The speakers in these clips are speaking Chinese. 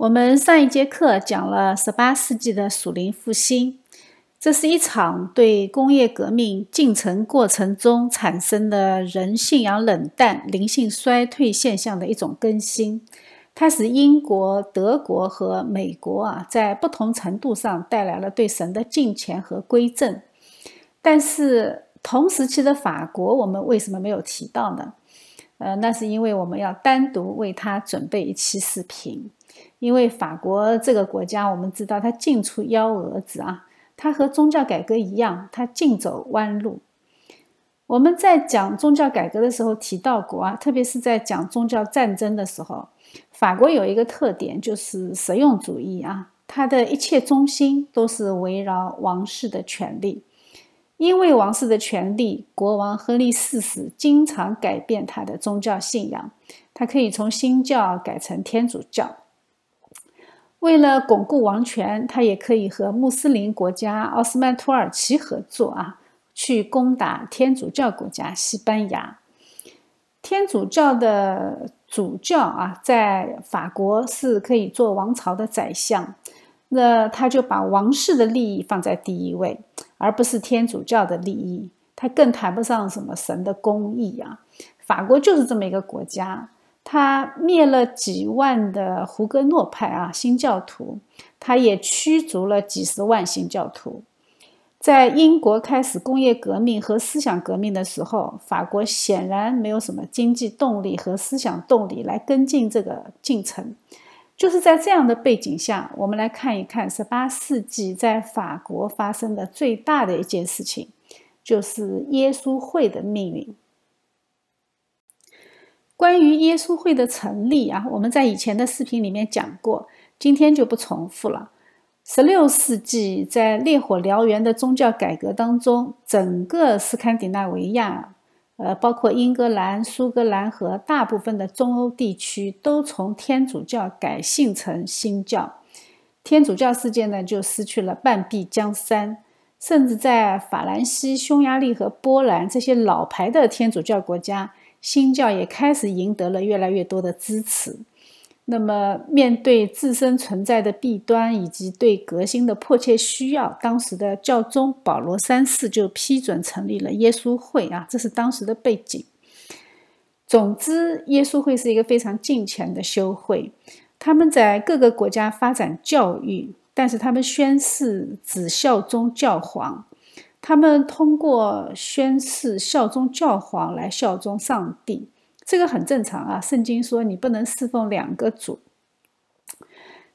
我们上一节课讲了十八世纪的属灵复兴，这是一场对工业革命进程过程中产生的人信仰冷淡、灵性衰退现象的一种更新。它使英国、德国和美国啊，在不同程度上带来了对神的敬虔和归正。但是同时期的法国，我们为什么没有提到呢？呃，那是因为我们要单独为它准备一期视频。因为法国这个国家，我们知道它进出幺蛾子啊，它和宗教改革一样，它尽走弯路。我们在讲宗教改革的时候提到过啊，特别是在讲宗教战争的时候，法国有一个特点就是实用主义啊，它的一切中心都是围绕王室的权利，因为王室的权利，国王亨利四世经常改变他的宗教信仰，他可以从新教改成天主教。为了巩固王权，他也可以和穆斯林国家奥斯曼土耳其合作啊，去攻打天主教国家西班牙。天主教的主教啊，在法国是可以做王朝的宰相，那他就把王室的利益放在第一位，而不是天主教的利益。他更谈不上什么神的公义啊。法国就是这么一个国家。他灭了几万的胡格诺派啊，新教徒，他也驱逐了几十万新教徒。在英国开始工业革命和思想革命的时候，法国显然没有什么经济动力和思想动力来跟进这个进程。就是在这样的背景下，我们来看一看十八世纪在法国发生的最大的一件事情，就是耶稣会的命运。关于耶稣会的成立啊，我们在以前的视频里面讲过，今天就不重复了。十六世纪在烈火燎原的宗教改革当中，整个斯堪的纳维亚，呃，包括英格兰、苏格兰和大部分的中欧地区，都从天主教改信成新教。天主教世界呢，就失去了半壁江山，甚至在法兰西、匈牙利和波兰这些老牌的天主教国家。新教也开始赢得了越来越多的支持。那么，面对自身存在的弊端以及对革新的迫切需要，当时的教宗保罗三世就批准成立了耶稣会啊，这是当时的背景。总之，耶稣会是一个非常近前的修会，他们在各个国家发展教育，但是他们宣誓只效忠教皇。他们通过宣誓效忠教皇来效忠上帝，这个很正常啊。圣经说你不能侍奉两个主。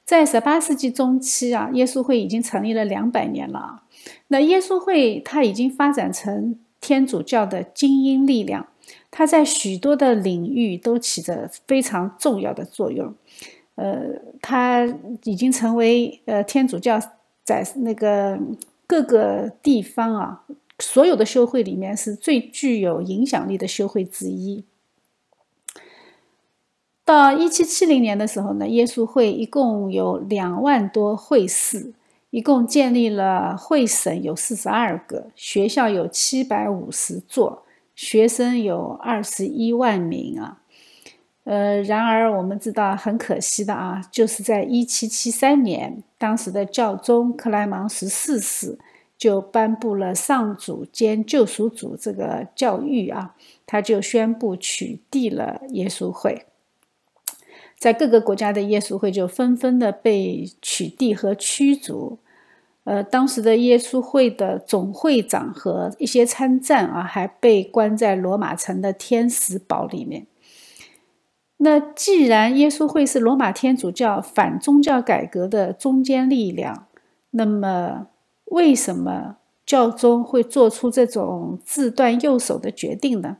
在十八世纪中期啊，耶稣会已经成立了两百年了。那耶稣会它已经发展成天主教的精英力量，它在许多的领域都起着非常重要的作用。呃，它已经成为呃天主教在那个。各个地方啊，所有的修会里面是最具有影响力的修会之一。到一七七零年的时候呢，耶稣会一共有两万多会士，一共建立了会省有四十二个，学校有七百五十座，学生有二十一万名啊。呃，然而我们知道很可惜的啊，就是在一七七三年，当时的教宗克莱芒十四世就颁布了上主兼救赎主这个教育啊，他就宣布取缔了耶稣会，在各个国家的耶稣会就纷纷的被取缔和驱逐。呃，当时的耶稣会的总会长和一些参赞啊，还被关在罗马城的天使堡里面。那既然耶稣会是罗马天主教反宗教改革的中坚力量，那么为什么教宗会做出这种自断右手的决定呢？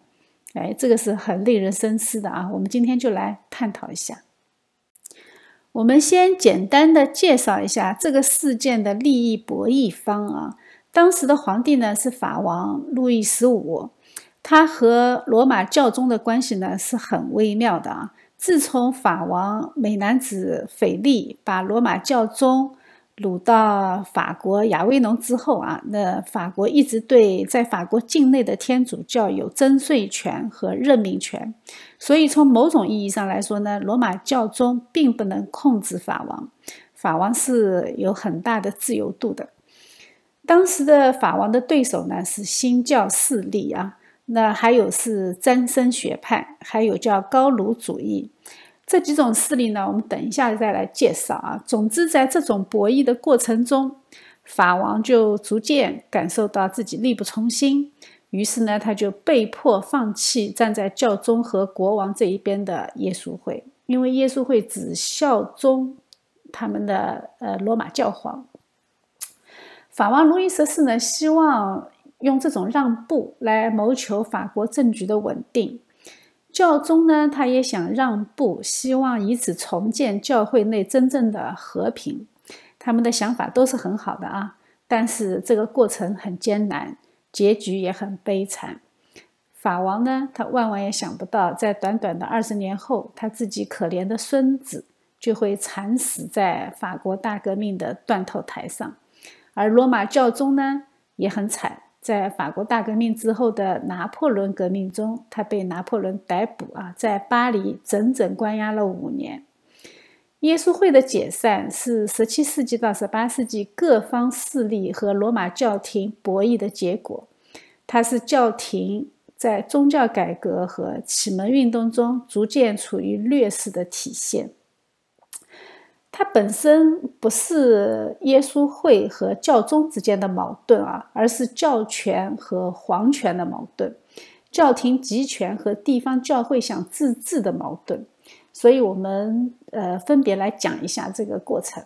哎，这个是很令人深思的啊！我们今天就来探讨一下。我们先简单的介绍一下这个事件的利益博弈方啊。当时的皇帝呢是法王路易十五。他和罗马教宗的关系呢是很微妙的啊。自从法王美男子腓力把罗马教宗掳到法国亚威农之后啊，那法国一直对在法国境内的天主教有征税权和任命权，所以从某种意义上来说呢，罗马教宗并不能控制法王，法王是有很大的自由度的。当时的法王的对手呢是新教势力啊，那还有是詹森学派，还有叫高卢主义。这几种势力呢，我们等一下再来介绍啊。总之，在这种博弈的过程中，法王就逐渐感受到自己力不从心，于是呢，他就被迫放弃站在教宗和国王这一边的耶稣会，因为耶稣会只效忠他们的呃罗马教皇。法王路易十四呢，希望用这种让步来谋求法国政局的稳定。教宗呢，他也想让步，希望以此重建教会内真正的和平。他们的想法都是很好的啊，但是这个过程很艰难，结局也很悲惨。法王呢，他万万也想不到，在短短的二十年后，他自己可怜的孙子就会惨死在法国大革命的断头台上，而罗马教宗呢，也很惨。在法国大革命之后的拿破仑革命中，他被拿破仑逮捕啊，在巴黎整整关押了五年。耶稣会的解散是十七世纪到十八世纪各方势力和罗马教廷博弈的结果，它是教廷在宗教改革和启蒙运动中逐渐处于劣势的体现。它本身不是耶稣会和教宗之间的矛盾啊，而是教权和皇权的矛盾，教廷集权和地方教会想自治的矛盾。所以，我们呃分别来讲一下这个过程。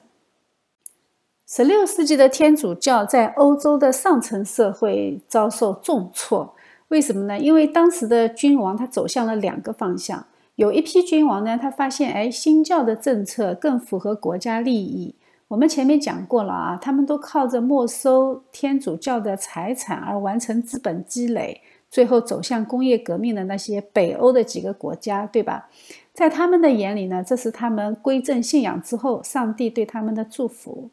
十六世纪的天主教在欧洲的上层社会遭受重挫，为什么呢？因为当时的君王他走向了两个方向。有一批君王呢，他发现，哎，新教的政策更符合国家利益。我们前面讲过了啊，他们都靠着没收天主教的财产而完成资本积累，最后走向工业革命的那些北欧的几个国家，对吧？在他们的眼里呢，这是他们归正信仰之后，上帝对他们的祝福。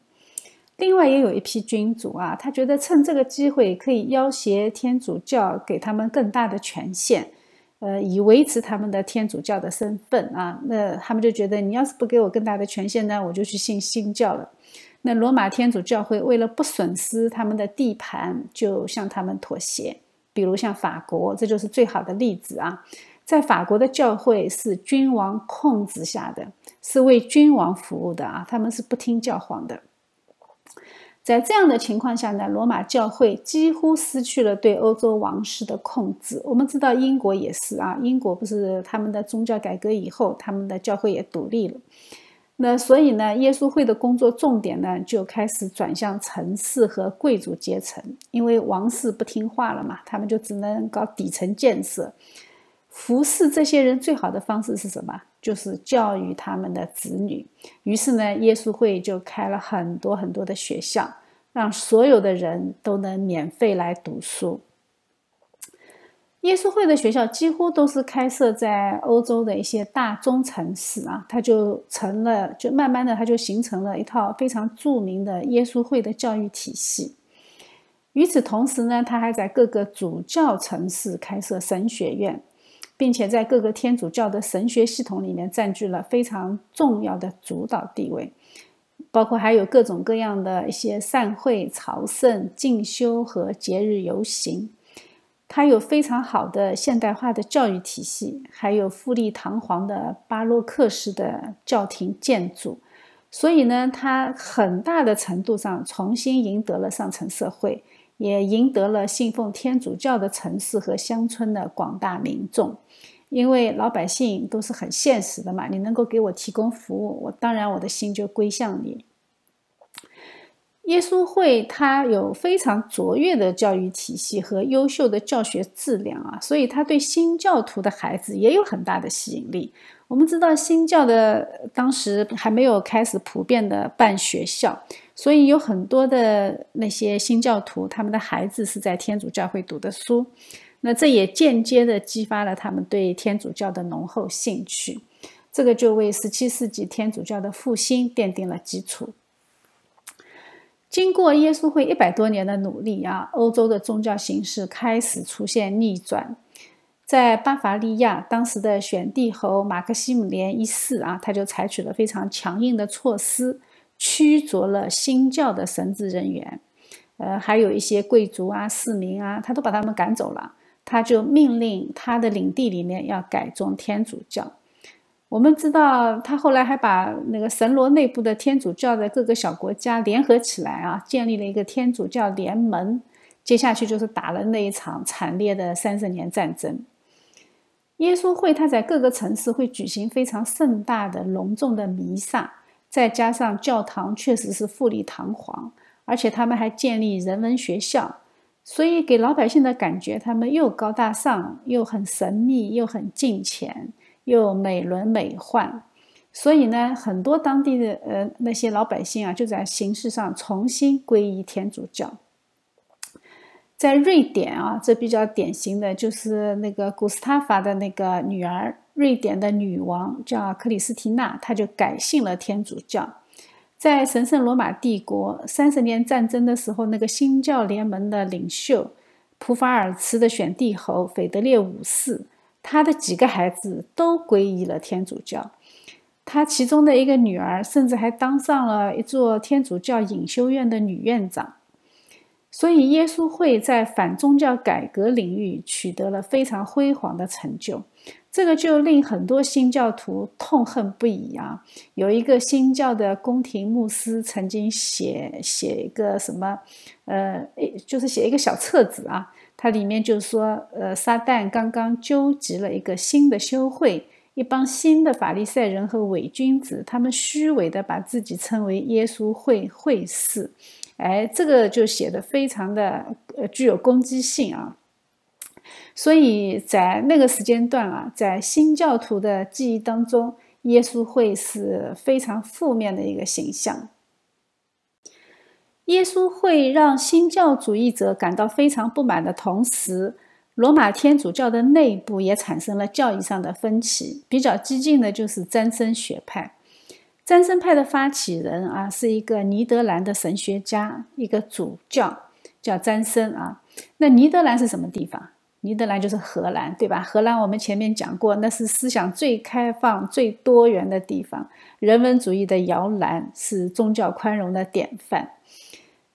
另外，也有一批君主啊，他觉得趁这个机会可以要挟天主教，给他们更大的权限。呃，以维持他们的天主教的身份啊，那他们就觉得你要是不给我更大的权限呢，我就去信新教了。那罗马天主教会为了不损失他们的地盘，就向他们妥协。比如像法国，这就是最好的例子啊。在法国的教会是君王控制下的，是为君王服务的啊，他们是不听教皇的。在这样的情况下呢，罗马教会几乎失去了对欧洲王室的控制。我们知道英国也是啊，英国不是他们的宗教改革以后，他们的教会也独立了。那所以呢，耶稣会的工作重点呢就开始转向城市和贵族阶层，因为王室不听话了嘛，他们就只能搞底层建设。服侍这些人最好的方式是什么？就是教育他们的子女。于是呢，耶稣会就开了很多很多的学校。让所有的人都能免费来读书。耶稣会的学校几乎都是开设在欧洲的一些大中城市啊，它就成了，就慢慢的，它就形成了一套非常著名的耶稣会的教育体系。与此同时呢，他还在各个主教城市开设神学院，并且在各个天主教的神学系统里面占据了非常重要的主导地位。包括还有各种各样的一些散会、朝圣、进修和节日游行，它有非常好的现代化的教育体系，还有富丽堂皇的巴洛克式的教廷建筑，所以呢，它很大的程度上重新赢得了上层社会，也赢得了信奉天主教的城市和乡村的广大民众。因为老百姓都是很现实的嘛，你能够给我提供服务，我当然我的心就归向你。耶稣会它有非常卓越的教育体系和优秀的教学质量啊，所以它对新教徒的孩子也有很大的吸引力。我们知道新教的当时还没有开始普遍的办学校，所以有很多的那些新教徒，他们的孩子是在天主教会读的书。那这也间接的激发了他们对天主教的浓厚兴趣，这个就为十七世纪天主教的复兴奠定了基础。经过耶稣会一百多年的努力啊，欧洲的宗教形势开始出现逆转。在巴伐利亚，当时的选帝侯马克西姆连一世啊，他就采取了非常强硬的措施，驱逐了新教的神职人员，呃，还有一些贵族啊、市民啊，他都把他们赶走了。他就命令他的领地里面要改宗天主教。我们知道，他后来还把那个神罗内部的天主教的各个小国家联合起来啊，建立了一个天主教联盟。接下去就是打了那一场惨烈的三十年战争。耶稣会他在各个城市会举行非常盛大的、隆重的弥撒，再加上教堂确实是富丽堂皇，而且他们还建立人文学校，所以给老百姓的感觉，他们又高大上，又很神秘，又很近前。又美轮美奂，所以呢，很多当地的呃那些老百姓啊，就在形式上重新皈依天主教。在瑞典啊，这比较典型的就是那个古斯塔法的那个女儿，瑞典的女王叫克里斯蒂娜，她就改信了天主教。在神圣罗马帝国三十年战争的时候，那个新教联盟的领袖普法尔茨的选帝侯腓德烈五世。他的几个孩子都皈依了天主教，他其中的一个女儿甚至还当上了一座天主教隐修院的女院长。所以，耶稣会在反宗教改革领域取得了非常辉煌的成就，这个就令很多新教徒痛恨不已啊！有一个新教的宫廷牧师曾经写写一个什么，呃，就是写一个小册子啊。它里面就说，呃，撒旦刚刚纠集了一个新的修会，一帮新的法利赛人和伪君子，他们虚伪的把自己称为耶稣会会士，哎，这个就写的非常的呃具有攻击性啊。所以在那个时间段啊，在新教徒的记忆当中，耶稣会是非常负面的一个形象。耶稣会让新教主义者感到非常不满的同时，罗马天主教的内部也产生了教义上的分歧。比较激进的就是詹森学派。詹森派的发起人啊，是一个尼德兰的神学家，一个主教叫詹森啊。那尼德兰是什么地方？尼德兰就是荷兰，对吧？荷兰我们前面讲过，那是思想最开放、最多元的地方，人文主义的摇篮，是宗教宽容的典范。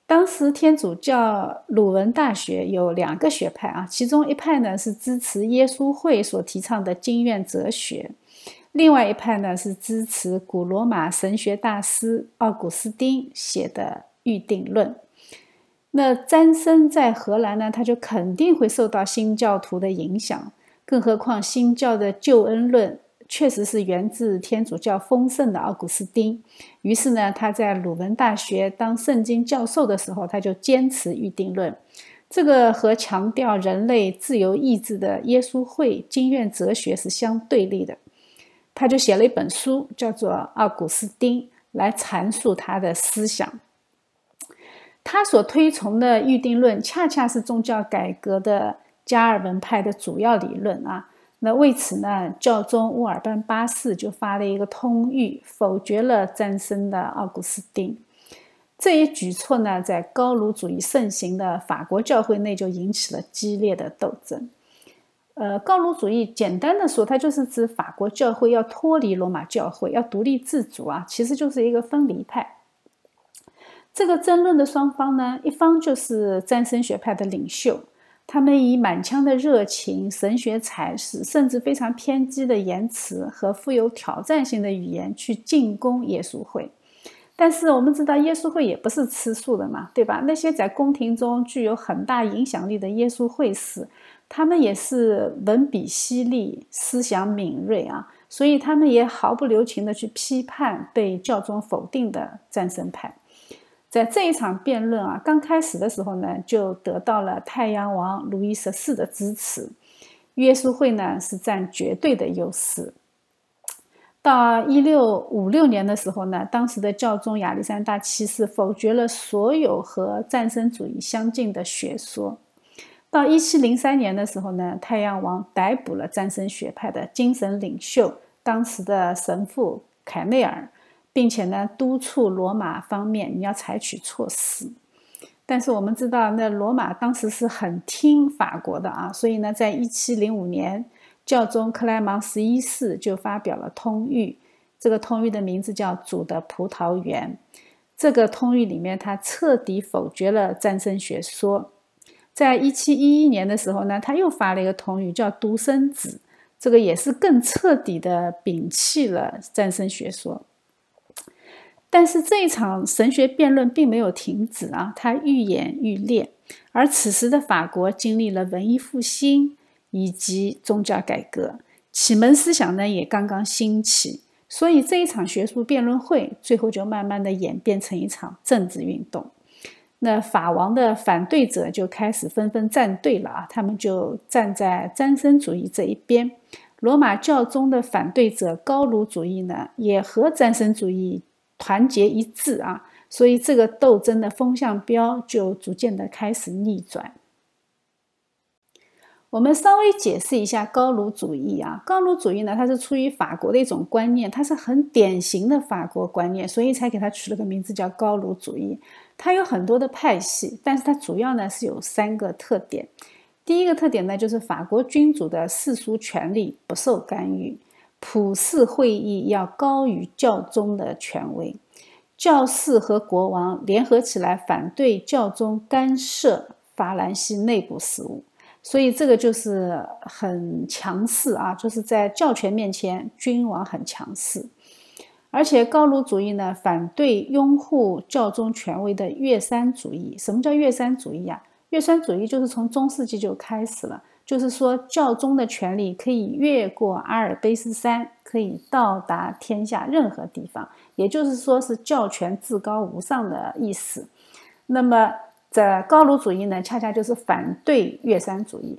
当时天主教鲁文大学有两个学派啊，其中一派呢是支持耶稣会所提倡的经院哲学，另外一派呢是支持古罗马神学大师奥古斯丁写的预定论。那詹森在荷兰呢，他就肯定会受到新教徒的影响，更何况新教的救恩论。确实是源自天主教丰盛的奥古斯丁。于是呢，他在鲁文大学当圣经教授的时候，他就坚持预定论。这个和强调人类自由意志的耶稣会经院哲学是相对立的。他就写了一本书，叫做《奥古斯丁》，来阐述他的思想。他所推崇的预定论，恰恰是宗教改革的加尔文派的主要理论啊。那为此呢，教宗乌尔班八世就发了一个通谕，否决了詹森的奥古斯丁。这一举措呢，在高卢主义盛行的法国教会内就引起了激烈的斗争。呃，高卢主义简单的说，它就是指法国教会要脱离罗马教会，要独立自主啊，其实就是一个分离派。这个争论的双方呢，一方就是詹森学派的领袖。他们以满腔的热情、神学才识，甚至非常偏激的言辞和富有挑战性的语言去进攻耶稣会。但是我们知道，耶稣会也不是吃素的嘛，对吧？那些在宫廷中具有很大影响力的耶稣会士，他们也是文笔犀利、思想敏锐啊，所以他们也毫不留情地去批判被教宗否定的战神派。在这一场辩论啊，刚开始的时候呢，就得到了太阳王路易十四的支持，耶稣会呢是占绝对的优势。到一六五六年的时候呢，当时的教宗亚历山大七世否决了所有和战争主义相近的学说。到一七零三年的时候呢，太阳王逮捕了战争学派的精神领袖，当时的神父凯内尔。并且呢，督促罗马方面你要采取措施。但是我们知道，那罗马当时是很听法国的啊，所以呢，在一七零五年，教宗克莱芒十一世就发表了通谕，这个通谕的名字叫《主的葡萄园》。这个通谕里面，他彻底否决了战争学说。在一七一一年的时候呢，他又发了一个通谕，叫《独生子》，这个也是更彻底的摒弃了战争学说。但是这一场神学辩论并没有停止啊，它愈演愈烈。而此时的法国经历了文艺复兴以及宗教改革，启蒙思想呢也刚刚兴起，所以这一场学术辩论会最后就慢慢的演变成一场政治运动。那法王的反对者就开始纷纷站队了啊，他们就站在詹森主义这一边。罗马教宗的反对者高卢主义呢，也和詹森主义。团结一致啊，所以这个斗争的风向标就逐渐的开始逆转。我们稍微解释一下高卢主义啊，高卢主义呢，它是出于法国的一种观念，它是很典型的法国观念，所以才给它取了个名字叫高卢主义。它有很多的派系，但是它主要呢是有三个特点。第一个特点呢，就是法国君主的世俗权力不受干预。普世会议要高于教宗的权威，教士和国王联合起来反对教宗干涉法兰西内部事务，所以这个就是很强势啊，就是在教权面前，君王很强势。而且高卢主义呢，反对拥护教宗权威的月山主义。什么叫月山主义啊？月山主义就是从中世纪就开始了。就是说，教宗的权力可以越过阿尔卑斯山，可以到达天下任何地方。也就是说，是教权至高无上的意思。那么，这高卢主义呢，恰恰就是反对岳山主义。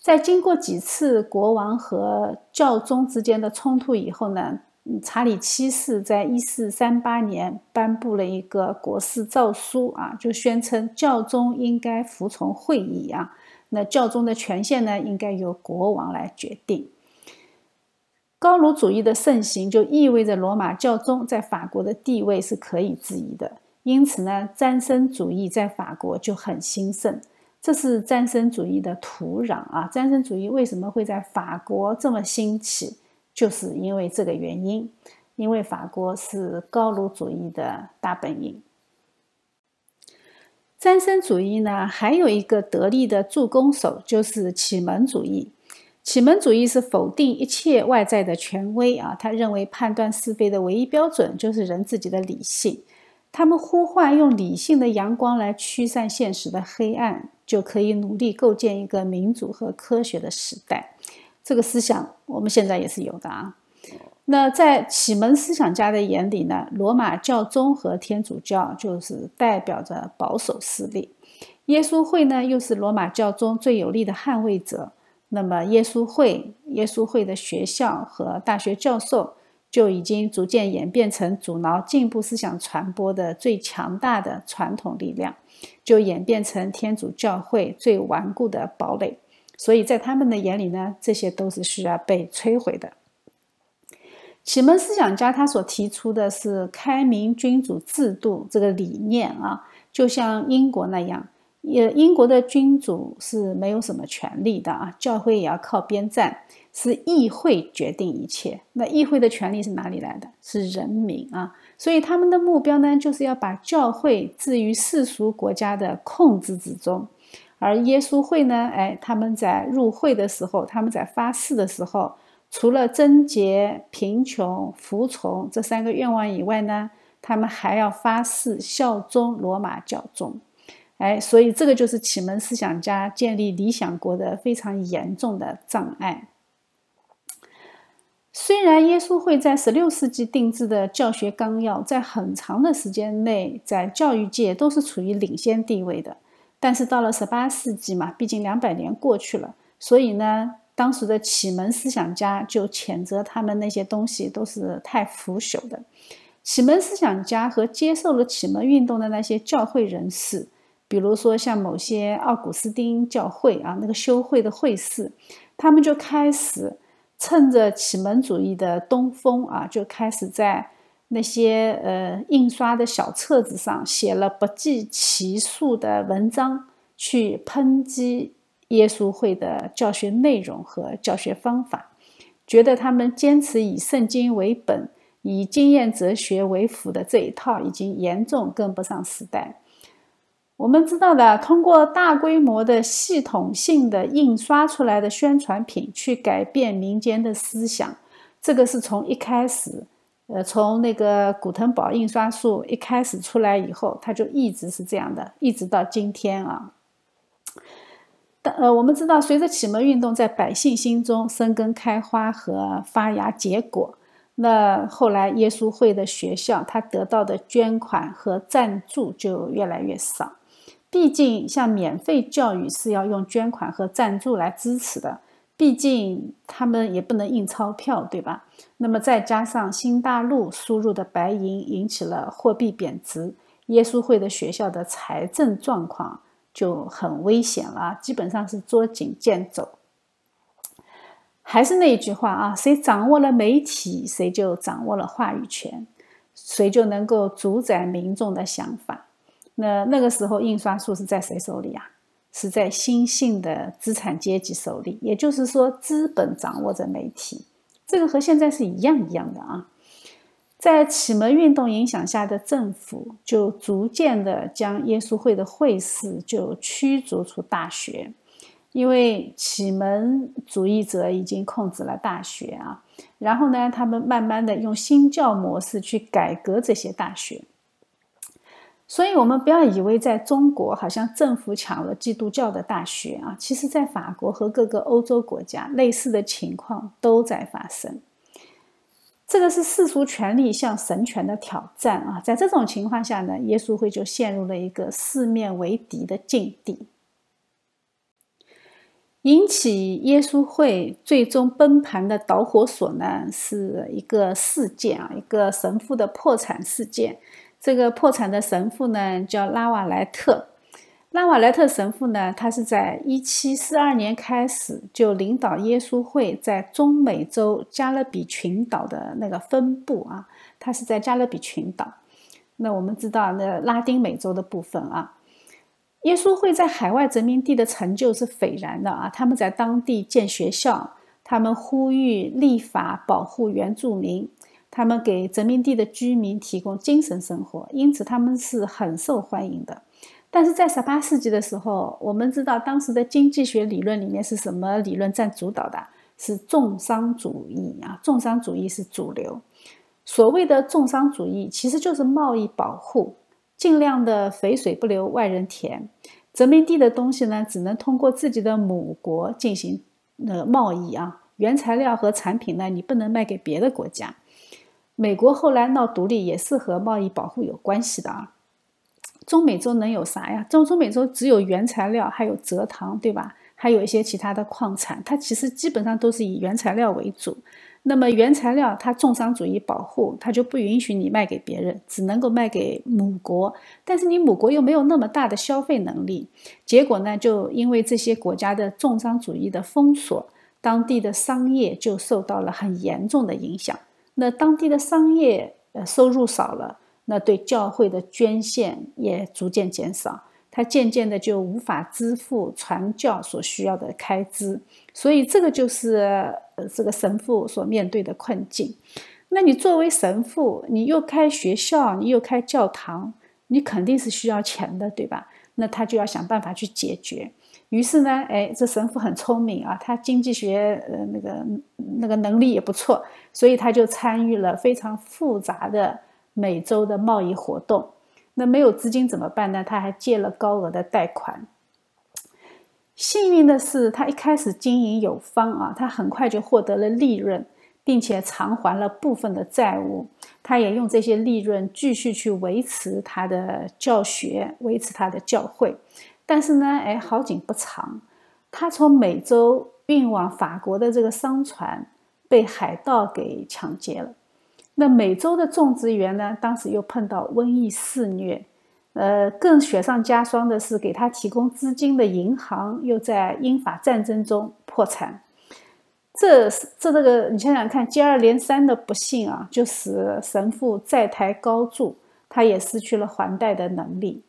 在经过几次国王和教宗之间的冲突以后呢，查理七世在一四三八年颁布了一个国事诏书啊，就宣称教宗应该服从会议啊。那教宗的权限呢，应该由国王来决定。高卢主义的盛行，就意味着罗马教宗在法国的地位是可以质疑的。因此呢，詹森主义在法国就很兴盛。这是詹森主义的土壤啊！詹森主义为什么会在法国这么兴起？就是因为这个原因，因为法国是高卢主义的大本营。三生主义呢，还有一个得力的助攻手，就是启蒙主义。启蒙主义是否定一切外在的权威啊，他认为判断是非的唯一标准就是人自己的理性。他们呼唤用理性的阳光来驱散现实的黑暗，就可以努力构建一个民主和科学的时代。这个思想我们现在也是有的啊。那在启蒙思想家的眼里呢，罗马教宗和天主教就是代表着保守势力，耶稣会呢又是罗马教宗最有力的捍卫者。那么，耶稣会、耶稣会的学校和大学教授就已经逐渐演变成阻挠进步思想传播的最强大的传统力量，就演变成天主教会最顽固的堡垒。所以在他们的眼里呢，这些都是需要被摧毁的。启蒙思想家他所提出的是开明君主制度这个理念啊，就像英国那样，也英国的君主是没有什么权利的啊，教会也要靠边站，是议会决定一切。那议会的权利是哪里来的？是人民啊，所以他们的目标呢，就是要把教会置于世俗国家的控制之中，而耶稣会呢，哎，他们在入会的时候，他们在发誓的时候。除了贞洁、贫穷、服从这三个愿望以外呢，他们还要发誓效忠罗马教宗。哎，所以这个就是启蒙思想家建立理想国的非常严重的障碍。虽然耶稣会在十六世纪定制的教学纲要，在很长的时间内在教育界都是处于领先地位的，但是到了十八世纪嘛，毕竟两百年过去了，所以呢。当时的启蒙思想家就谴责他们那些东西都是太腐朽的。启蒙思想家和接受了启蒙运动的那些教会人士，比如说像某些奥古斯丁教会啊，那个修会的会士，他们就开始趁着启蒙主义的东风啊，就开始在那些呃印刷的小册子上写了不计其数的文章，去抨击耶稣会的教学内容和教学方法，觉得他们坚持以圣经为本、以经验哲学为辅的这一套已经严重跟不上时代。我们知道的，通过大规模的系统性的印刷出来的宣传品去改变民间的思想，这个是从一开始，呃，从那个古腾堡印刷术一开始出来以后，它就一直是这样的，一直到今天啊。呃，我们知道，随着启蒙运动在百姓心中生根开花和发芽结果，那后来耶稣会的学校，他得到的捐款和赞助就越来越少。毕竟，像免费教育是要用捐款和赞助来支持的。毕竟他们也不能印钞票，对吧？那么再加上新大陆输入的白银引起了货币贬值，耶稣会的学校的财政状况就很危险了，基本上是捉襟见肘。还是那一句话啊，谁掌握了媒体，谁就掌握了话语权，谁就能够主宰民众的想法。那那个时候，印刷术是在谁手里啊？是在新兴的资产阶级手里。也就是说，资本掌握着媒体，这个和现在是一样一样的啊。在启蒙运动影响下的政府，就逐渐的将耶稣会的会士就驱逐出大学，因为启蒙主义者已经控制了大学啊。然后呢，他们慢慢的用新教模式去改革这些大学。所以，我们不要以为在中国好像政府抢了基督教的大学啊，其实，在法国和各个欧洲国家，类似的情况都在发生。这个是世俗权力向神权的挑战啊！在这种情况下呢，耶稣会就陷入了一个四面为敌的境地。引起耶稣会最终崩盘的导火索呢，是一个事件啊，一个神父的破产事件。这个破产的神父呢，叫拉瓦莱特。拉瓦莱特神父呢，他是在一七四二年开始就领导耶稣会在中美洲加勒比群岛的那个分部啊。他是在加勒比群岛。那我们知道，那拉丁美洲的部分啊，耶稣会在海外殖民地的成就是斐然的啊。他们在当地建学校，他们呼吁立法保护原住民。他们给殖民地的居民提供精神生活，因此他们是很受欢迎的。但是在十八世纪的时候，我们知道当时的经济学理论里面是什么理论占主导的？是重商主义啊！重商主义是主流。所谓的重商主义其实就是贸易保护，尽量的肥水不流外人田。殖民地的东西呢，只能通过自己的母国进行呃贸易啊，原材料和产品呢，你不能卖给别的国家。美国后来闹独立也是和贸易保护有关系的啊。中美洲能有啥呀？中中美洲只有原材料，还有蔗糖，对吧？还有一些其他的矿产，它其实基本上都是以原材料为主。那么原材料它重商主义保护，它就不允许你卖给别人，只能够卖给母国。但是你母国又没有那么大的消费能力，结果呢，就因为这些国家的重商主义的封锁，当地的商业就受到了很严重的影响。那当地的商业呃收入少了，那对教会的捐献也逐渐减少，他渐渐的就无法支付传教所需要的开支，所以这个就是呃这个神父所面对的困境。那你作为神父，你又开学校，你又开教堂，你肯定是需要钱的，对吧？那他就要想办法去解决。于是呢，哎，这神父很聪明啊，他经济学呃那个那个能力也不错，所以他就参与了非常复杂的美洲的贸易活动。那没有资金怎么办呢？他还借了高额的贷款。幸运的是，他一开始经营有方啊，他很快就获得了利润，并且偿还了部分的债务。他也用这些利润继续去维持他的教学，维持他的教会。但是呢，哎，好景不长，他从美洲运往法国的这个商船被海盗给抢劫了。那美洲的种植园呢，当时又碰到瘟疫肆虐，呃，更雪上加霜的是，给他提供资金的银行又在英法战争中破产。这这这个，你想想看，接二连三的不幸啊，就使神父债台高筑，他也失去了还贷的能力。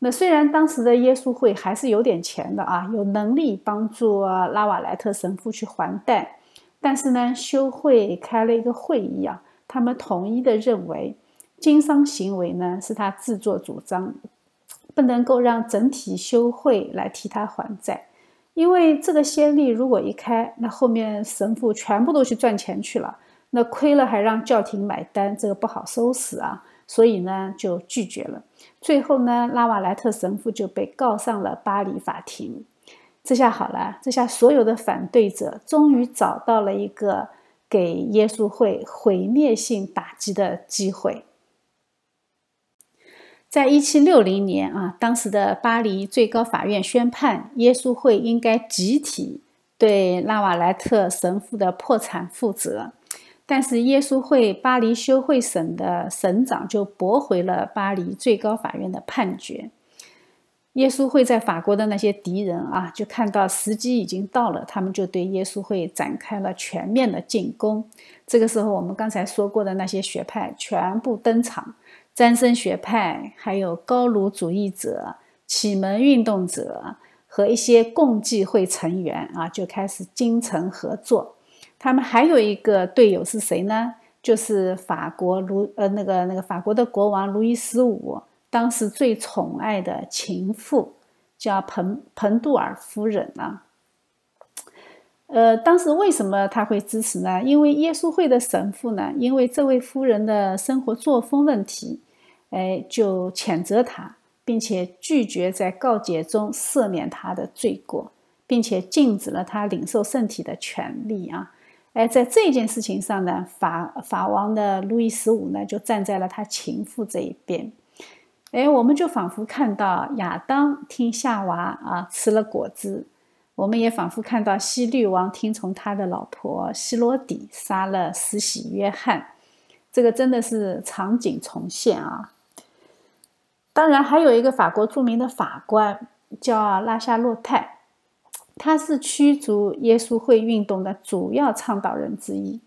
那虽然当时的耶稣会还是有点钱的啊，有能力帮助拉瓦莱特神父去还贷，但是呢，修会开了一个会议啊，他们统一的认为，经商行为呢是他自作主张，不能够让整体修会来替他还债。因为这个先例如果一开，那后面神父全部都去赚钱去了，那亏了还让教廷买单，这个不好收拾啊，所以呢就拒绝了。最后呢，拉瓦莱特神父就被告上了巴黎法庭。这下好了，这下所有的反对者终于找到了一个给耶稣会毁灭性打击的机会。在一七六零年啊，当时的巴黎最高法院宣判，耶稣会应该集体对拉瓦莱特神父的破产负责。但是耶稣会巴黎修会省的省长就驳回了巴黎最高法院的判决。耶稣会在法国的那些敌人啊，就看到时机已经到了，他们就对耶稣会展开了全面的进攻。这个时候，我们刚才说过的那些学派全部登场。詹森学派，还有高卢主义者、启蒙运动者和一些共济会成员啊，就开始精诚合作。他们还有一个队友是谁呢？就是法国卢呃那个那个法国的国王路易十五当时最宠爱的情妇，叫彭彭杜尔夫人啊。呃，当时为什么他会支持呢？因为耶稣会的神父呢，因为这位夫人的生活作风问题，哎，就谴责他，并且拒绝在告解中赦免他的罪过，并且禁止了他领受圣体的权利啊！哎，在这件事情上呢，法法王的路易十五呢，就站在了他情妇这一边。哎，我们就仿佛看到亚当听夏娃啊吃了果子。我们也仿佛看到西律王听从他的老婆希罗底杀了施洗约翰，这个真的是场景重现啊！当然，还有一个法国著名的法官叫拉夏洛泰，他是驱逐耶稣会运动的主要倡导人之一。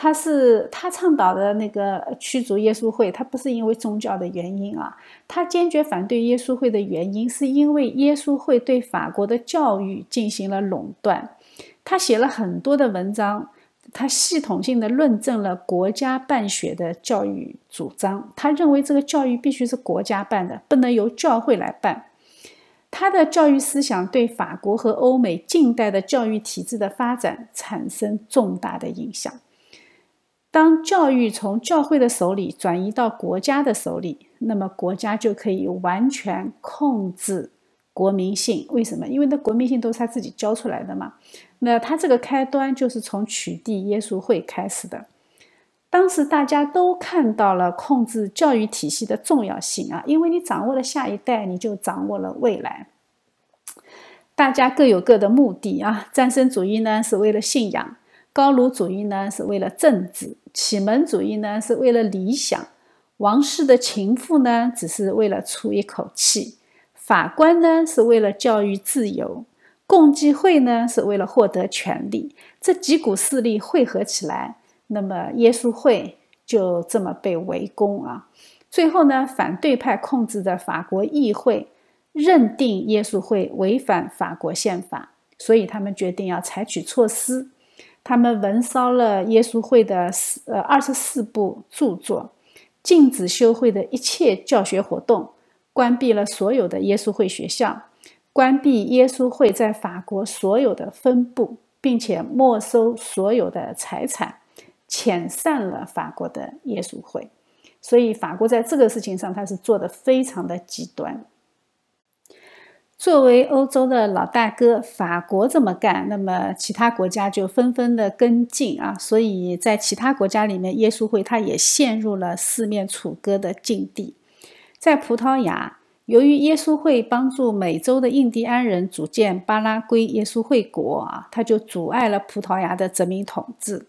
他是他倡导的那个驱逐耶稣会，他不是因为宗教的原因啊，他坚决反对耶稣会的原因是因为耶稣会对法国的教育进行了垄断。他写了很多的文章，他系统性的论证了国家办学的教育主张。他认为这个教育必须是国家办的，不能由教会来办。他的教育思想对法国和欧美近代的教育体制的发展产生重大的影响。当教育从教会的手里转移到国家的手里，那么国家就可以完全控制国民性。为什么？因为那国民性都是他自己教出来的嘛。那他这个开端就是从取缔耶稣会开始的。当时大家都看到了控制教育体系的重要性啊，因为你掌握了下一代，你就掌握了未来。大家各有各的目的啊。战胜主义呢，是为了信仰。高卢主义呢是为了政治，启蒙主义呢是为了理想，王室的情妇呢只是为了出一口气，法官呢是为了教育自由，共济会呢是为了获得权力。这几股势力汇合起来，那么耶稣会就这么被围攻啊！最后呢，反对派控制的法国议会认定耶稣会违反法国宪法，所以他们决定要采取措施。他们焚烧了耶稣会的四呃二十四部著作，禁止修会的一切教学活动，关闭了所有的耶稣会学校，关闭耶稣会在法国所有的分部，并且没收所有的财产，遣散了法国的耶稣会。所以，法国在这个事情上，他是做的非常的极端。作为欧洲的老大哥，法国这么干，那么其他国家就纷纷的跟进啊。所以在其他国家里面，耶稣会他也陷入了四面楚歌的境地。在葡萄牙，由于耶稣会帮助美洲的印第安人组建巴拉圭耶稣会国啊，他就阻碍了葡萄牙的殖民统治。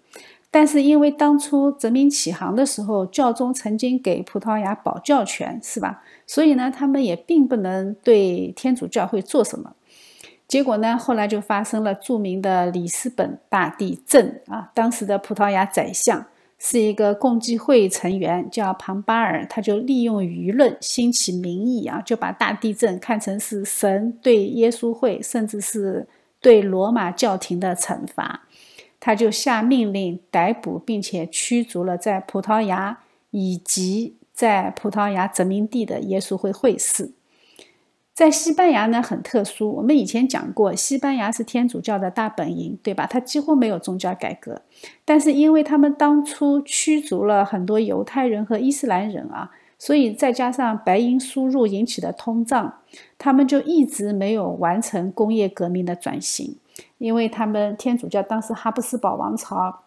但是因为当初殖民起航的时候，教宗曾经给葡萄牙保教权，是吧？所以呢，他们也并不能对天主教会做什么。结果呢，后来就发生了著名的里斯本大地震啊。当时的葡萄牙宰相是一个共济会成员，叫庞巴尔，他就利用舆论兴起民意啊，就把大地震看成是神对耶稣会，甚至是对罗马教廷的惩罚。他就下命令逮捕并且驱逐了在葡萄牙以及在葡萄牙殖民地的耶稣会会士。在西班牙呢，很特殊。我们以前讲过，西班牙是天主教的大本营，对吧？它几乎没有宗教改革。但是因为他们当初驱逐了很多犹太人和伊斯兰人啊，所以再加上白银输入引起的通胀，他们就一直没有完成工业革命的转型。因为他们天主教当时哈布斯堡王朝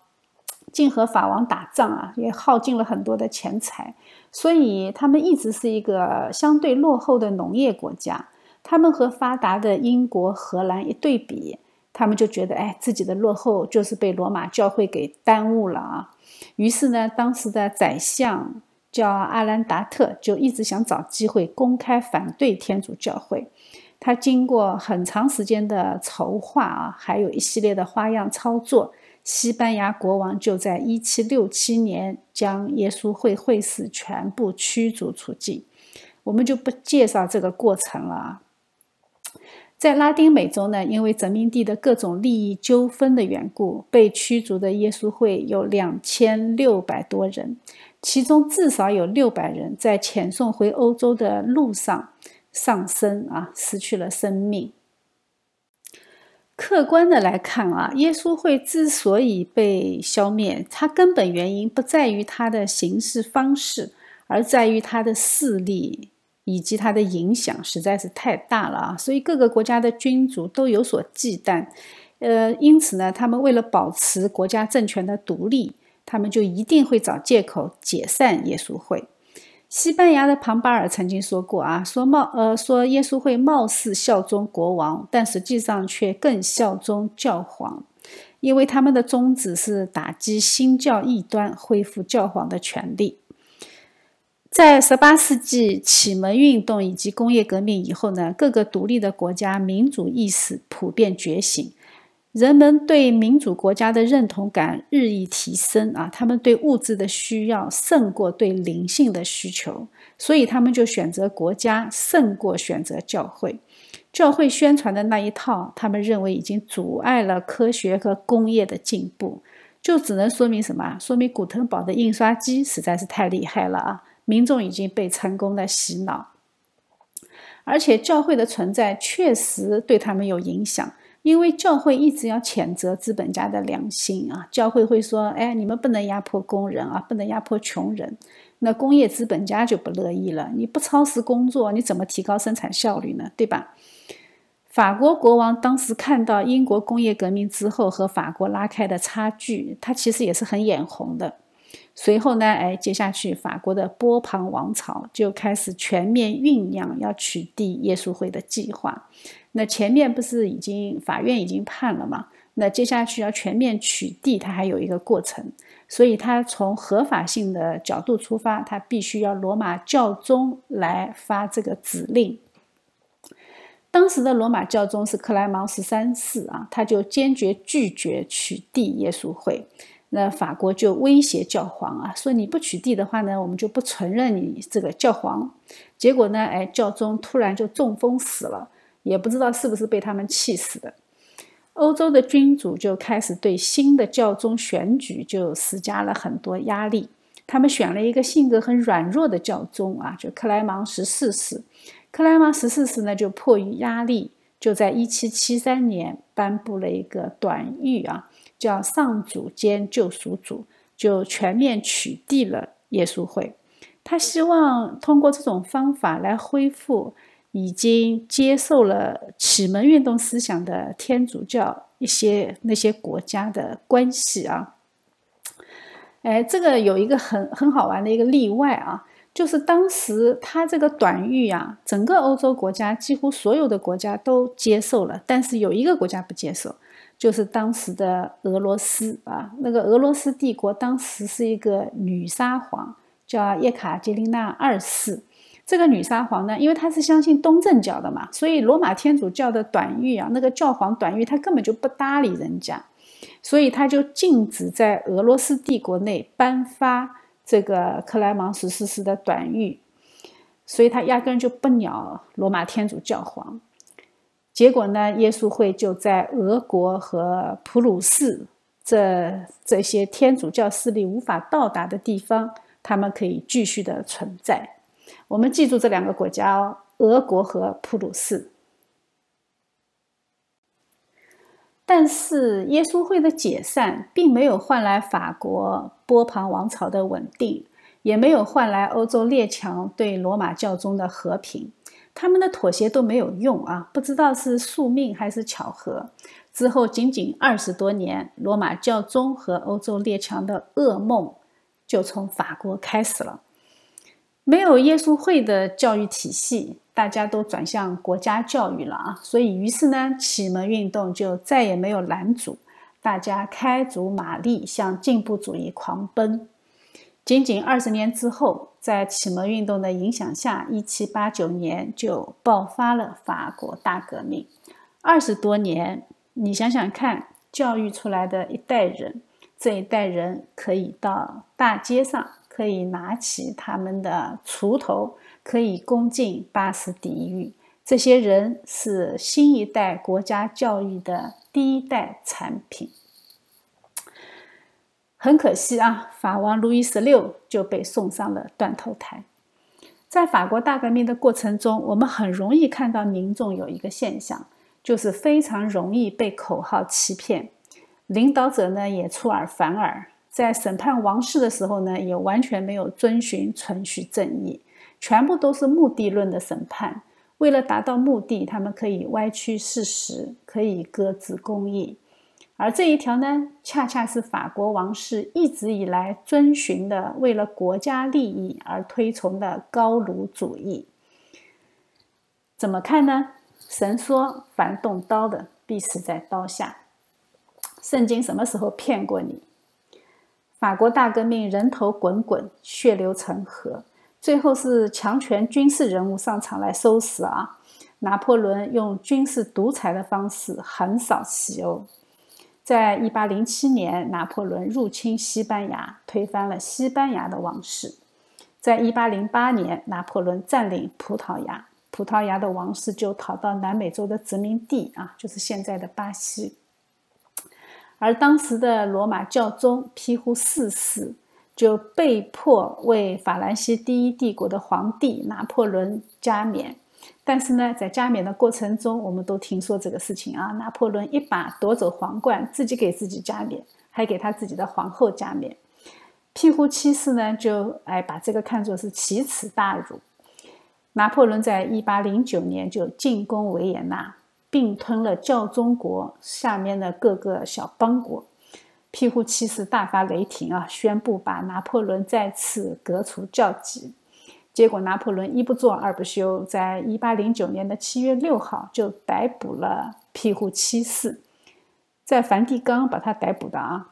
竟和法王打仗啊，也耗尽了很多的钱财，所以他们一直是一个相对落后的农业国家。他们和发达的英国、荷兰一对比，他们就觉得，哎，自己的落后就是被罗马教会给耽误了啊。于是呢，当时的宰相叫阿兰达特，就一直想找机会公开反对天主教会。他经过很长时间的筹划啊，还有一系列的花样操作，西班牙国王就在一七六七年将耶稣会会士全部驱逐出境。我们就不介绍这个过程了啊。在拉丁美洲呢，因为殖民地的各种利益纠纷的缘故，被驱逐的耶稣会有两千六百多人，其中至少有六百人在遣送回欧洲的路上。上升啊，失去了生命。客观的来看啊，耶稣会之所以被消灭，它根本原因不在于它的行事方式，而在于它的势力以及它的影响实在是太大了啊！所以各个国家的君主都有所忌惮，呃，因此呢，他们为了保持国家政权的独立，他们就一定会找借口解散耶稣会。西班牙的庞巴尔曾经说过啊，说貌呃说耶稣会貌似效忠国王，但实际上却更效忠教皇，因为他们的宗旨是打击新教异端，恢复教皇的权利。在十八世纪启蒙运动以及工业革命以后呢，各个独立的国家民主意识普遍觉醒。人们对民主国家的认同感日益提升啊，他们对物质的需要胜过对灵性的需求，所以他们就选择国家胜过选择教会。教会宣传的那一套，他们认为已经阻碍了科学和工业的进步，就只能说明什么？说明古腾堡的印刷机实在是太厉害了啊！民众已经被成功的洗脑，而且教会的存在确实对他们有影响。因为教会一直要谴责资本家的良心啊，教会会说：“哎，你们不能压迫工人啊，不能压迫穷人。”那工业资本家就不乐意了，你不超时工作，你怎么提高生产效率呢？对吧？法国国王当时看到英国工业革命之后和法国拉开的差距，他其实也是很眼红的。随后呢，哎，接下去法国的波旁王朝就开始全面酝酿要取缔耶稣会的计划。那前面不是已经法院已经判了吗？那接下去要全面取缔，它还有一个过程。所以，他从合法性的角度出发，他必须要罗马教宗来发这个指令。当时的罗马教宗是克莱芒十三世啊，他就坚决拒绝取缔耶稣会。那法国就威胁教皇啊，说你不取缔的话呢，我们就不承认你这个教皇。结果呢，哎，教宗突然就中风死了，也不知道是不是被他们气死的。欧洲的君主就开始对新的教宗选举就施加了很多压力。他们选了一个性格很软弱的教宗啊，就克莱芒十四世。克莱芒十四世呢，就迫于压力，就在一七七三年颁布了一个短谕啊。叫上主兼救赎主，就全面取缔了耶稣会。他希望通过这种方法来恢复已经接受了启蒙运动思想的天主教一些那些国家的关系啊。哎，这个有一个很很好玩的一个例外啊，就是当时他这个短谕啊，整个欧洲国家几乎所有的国家都接受了，但是有一个国家不接受。就是当时的俄罗斯啊，那个俄罗斯帝国当时是一个女沙皇，叫叶卡捷琳娜二世。这个女沙皇呢，因为她是相信东正教的嘛，所以罗马天主教的短谕啊，那个教皇短谕，他根本就不搭理人家，所以他就禁止在俄罗斯帝国内颁发这个克莱芒十四世的短谕，所以他压根就不鸟罗马天主教皇。结果呢，耶稣会就在俄国和普鲁士这这些天主教势力无法到达的地方，他们可以继续的存在。我们记住这两个国家哦，俄国和普鲁士。但是耶稣会的解散，并没有换来法国波旁王朝的稳定，也没有换来欧洲列强对罗马教宗的和平。他们的妥协都没有用啊！不知道是宿命还是巧合。之后仅仅二十多年，罗马教宗和欧洲列强的噩梦就从法国开始了。没有耶稣会的教育体系，大家都转向国家教育了啊！所以，于是呢，启蒙运动就再也没有拦阻，大家开足马力向进步主义狂奔。仅仅二十年之后，在启蒙运动的影响下，一七八九年就爆发了法国大革命。二十多年，你想想看，教育出来的一代人，这一代人可以到大街上。可以拿起他们的锄头，可以攻进巴士底狱。这些人是新一代国家教育的第一代产品。很可惜啊，法王路易十六就被送上了断头台。在法国大革命的过程中，我们很容易看到民众有一个现象，就是非常容易被口号欺骗，领导者呢也出尔反尔。在审判王室的时候呢，也完全没有遵循程序正义，全部都是目的论的审判。为了达到目的，他们可以歪曲事实，可以搁置公义。而这一条呢，恰恰是法国王室一直以来遵循的，为了国家利益而推崇的高卢主义。怎么看呢？神说：“凡动刀的，必死在刀下。”圣经什么时候骗过你？法国大革命人头滚滚，血流成河，最后是强权军事人物上场来收拾啊！拿破仑用军事独裁的方式横扫西欧。在一八零七年，拿破仑入侵西班牙，推翻了西班牙的王室。在一八零八年，拿破仑占领葡萄牙，葡萄牙的王室就逃到南美洲的殖民地啊，就是现在的巴西。而当时的罗马教宗庇护四世就被迫为法兰西第一帝国的皇帝拿破仑加冕，但是呢，在加冕的过程中，我们都听说这个事情啊，拿破仑一把夺走皇冠，自己给自己加冕，还给他自己的皇后加冕。庇护七世呢，就哎把这个看作是奇耻大辱。拿破仑在一八零九年就进攻维也纳。并吞了教宗国下面的各个小邦国，庇护七世大发雷霆啊，宣布把拿破仑再次革除教籍。结果拿破仑一不做二不休，在一八零九年的七月六号就逮捕了庇护七世，在梵蒂冈把他逮捕的啊，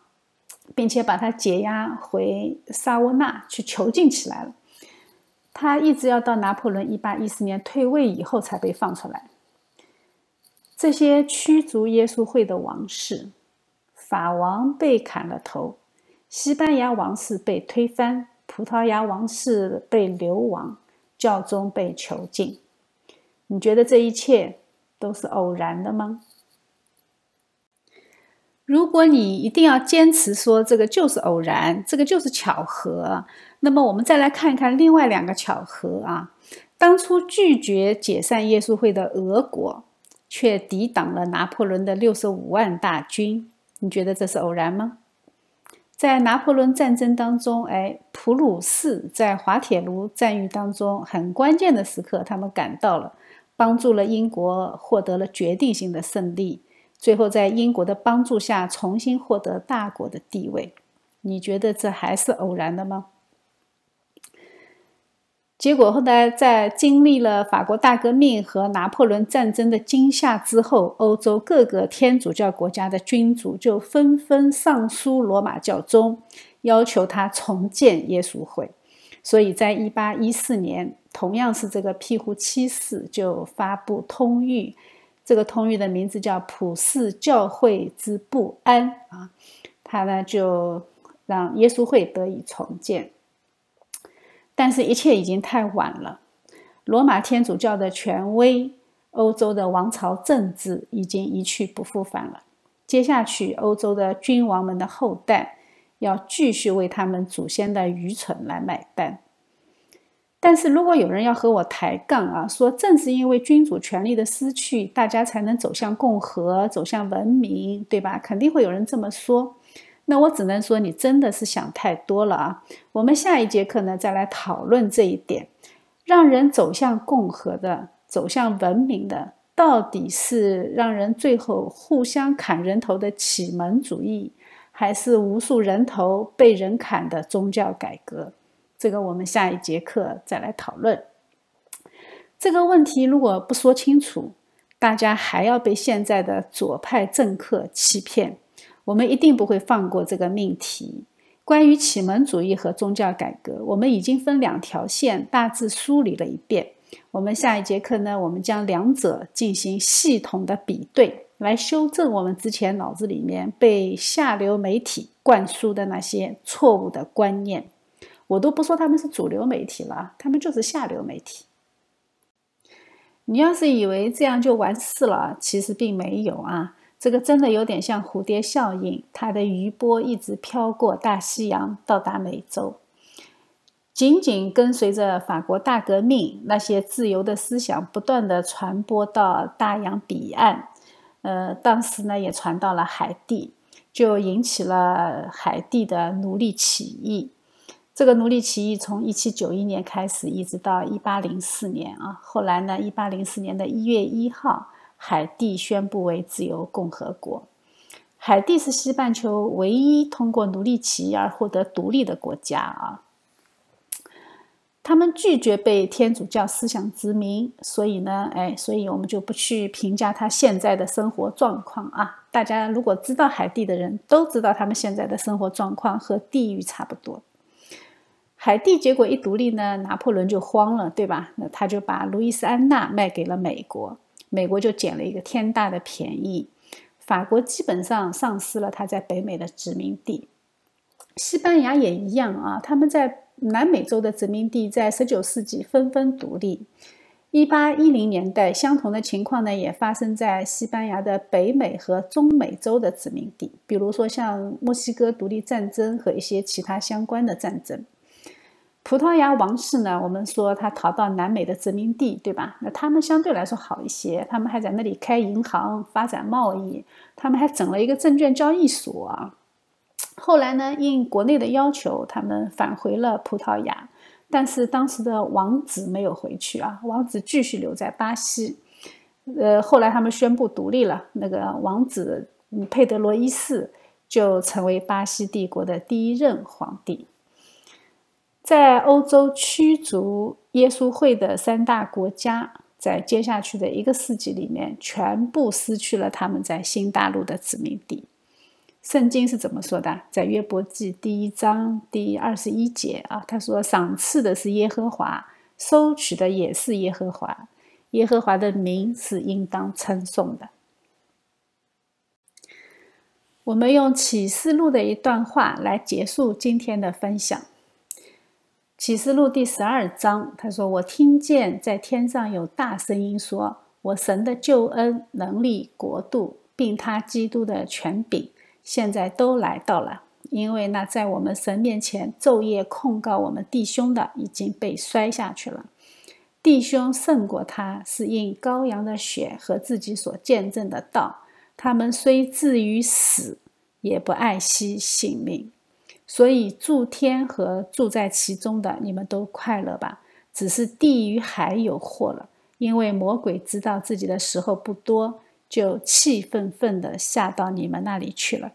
并且把他解押回萨沃纳去囚禁起来了。他一直要到拿破仑一八一四年退位以后才被放出来。这些驱逐耶稣会的王室，法王被砍了头，西班牙王室被推翻，葡萄牙王室被流亡，教宗被囚禁。你觉得这一切都是偶然的吗？如果你一定要坚持说这个就是偶然，这个就是巧合，那么我们再来看一看另外两个巧合啊。当初拒绝解散耶稣会的俄国。却抵挡了拿破仑的六十五万大军，你觉得这是偶然吗？在拿破仑战争当中，哎，普鲁士在滑铁卢战役当中很关键的时刻，他们赶到了，帮助了英国获得了决定性的胜利，最后在英国的帮助下重新获得大国的地位。你觉得这还是偶然的吗？结果后来，在经历了法国大革命和拿破仑战争的惊吓之后，欧洲各个天主教国家的君主就纷纷上书罗马教宗，要求他重建耶稣会。所以在一八一四年，同样是这个庇护七世就发布通谕，这个通谕的名字叫“普世教会之不安”啊，他呢就让耶稣会得以重建。但是，一切已经太晚了。罗马天主教的权威，欧洲的王朝政治已经一去不复返了。接下去，欧洲的君王们的后代要继续为他们祖先的愚蠢来买单。但是如果有人要和我抬杠啊，说正是因为君主权力的失去，大家才能走向共和，走向文明，对吧？肯定会有人这么说。那我只能说，你真的是想太多了啊！我们下一节课呢，再来讨论这一点：让人走向共和的、走向文明的，到底是让人最后互相砍人头的启蒙主义，还是无数人头被人砍的宗教改革？这个我们下一节课再来讨论。这个问题如果不说清楚，大家还要被现在的左派政客欺骗。我们一定不会放过这个命题。关于启蒙主义和宗教改革，我们已经分两条线大致梳理了一遍。我们下一节课呢，我们将两者进行系统的比对，来修正我们之前脑子里面被下流媒体灌输的那些错误的观念。我都不说他们是主流媒体了，他们就是下流媒体。你要是以为这样就完事了，其实并没有啊。这个真的有点像蝴蝶效应，它的余波一直飘过大西洋，到达美洲。紧紧跟随着法国大革命，那些自由的思想不断的传播到大洋彼岸。呃，当时呢也传到了海地，就引起了海地的奴隶起义。这个奴隶起义从一七九一年开始，一直到一八零四年啊。后来呢，一八零四年的一月一号。海地宣布为自由共和国。海地是西半球唯一通过奴隶起义而获得独立的国家啊。他们拒绝被天主教思想殖民，所以呢，哎，所以我们就不去评价他现在的生活状况啊。大家如果知道海地的人都知道，他们现在的生活状况和地狱差不多。海地结果一独立呢，拿破仑就慌了，对吧？那他就把路易斯安那卖给了美国。美国就捡了一个天大的便宜，法国基本上丧失了它在北美的殖民地，西班牙也一样啊。他们在南美洲的殖民地在十九世纪纷纷独立。一八一零年代，相同的情况呢也发生在西班牙的北美和中美洲的殖民地，比如说像墨西哥独立战争和一些其他相关的战争。葡萄牙王室呢？我们说他逃到南美的殖民地，对吧？那他们相对来说好一些，他们还在那里开银行、发展贸易，他们还整了一个证券交易所啊。后来呢，应国内的要求，他们返回了葡萄牙，但是当时的王子没有回去啊，王子继续留在巴西。呃，后来他们宣布独立了，那个王子佩德罗一世就成为巴西帝国的第一任皇帝。在欧洲驱逐耶稣会的三大国家，在接下去的一个世纪里面，全部失去了他们在新大陆的殖民地。圣经是怎么说的？在约伯记第一章第二十一节啊，他说：“赏赐的是耶和华，收取的也是耶和华，耶和华的名是应当称颂的。”我们用启示录的一段话来结束今天的分享。启示录第十二章，他说：“我听见在天上有大声音说，我神的救恩、能力、国度，并他基督的权柄，现在都来到了。因为那在我们神面前昼夜控告我们弟兄的，已经被摔下去了。弟兄胜过他，是因羔羊的血和自己所见证的道。他们虽至于死，也不爱惜性命。”所以住天和住在其中的你们都快乐吧，只是地与海有祸了，因为魔鬼知道自己的时候不多，就气愤愤地下到你们那里去了。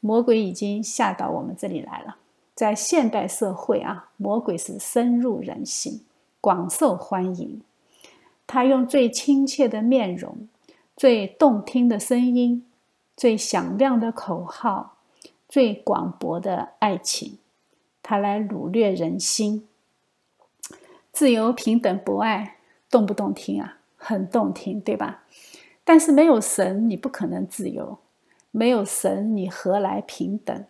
魔鬼已经下到我们这里来了，在现代社会啊，魔鬼是深入人心，广受欢迎。他用最亲切的面容、最动听的声音、最响亮的口号。最广博的爱情，他来掳掠人心。自由、平等、博爱，动不动听啊？很动听，对吧？但是没有神，你不可能自由；没有神，你何来平等？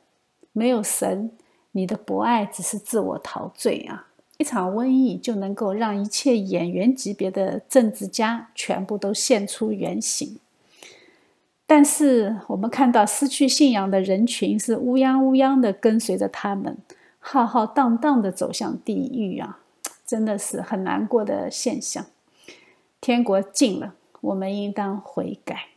没有神，你的博爱只是自我陶醉啊！一场瘟疫就能够让一切演员级别的政治家全部都现出原形。但是我们看到失去信仰的人群是乌泱乌泱的跟随着他们，浩浩荡荡的走向地狱啊！真的是很难过的现象。天国近了，我们应当悔改。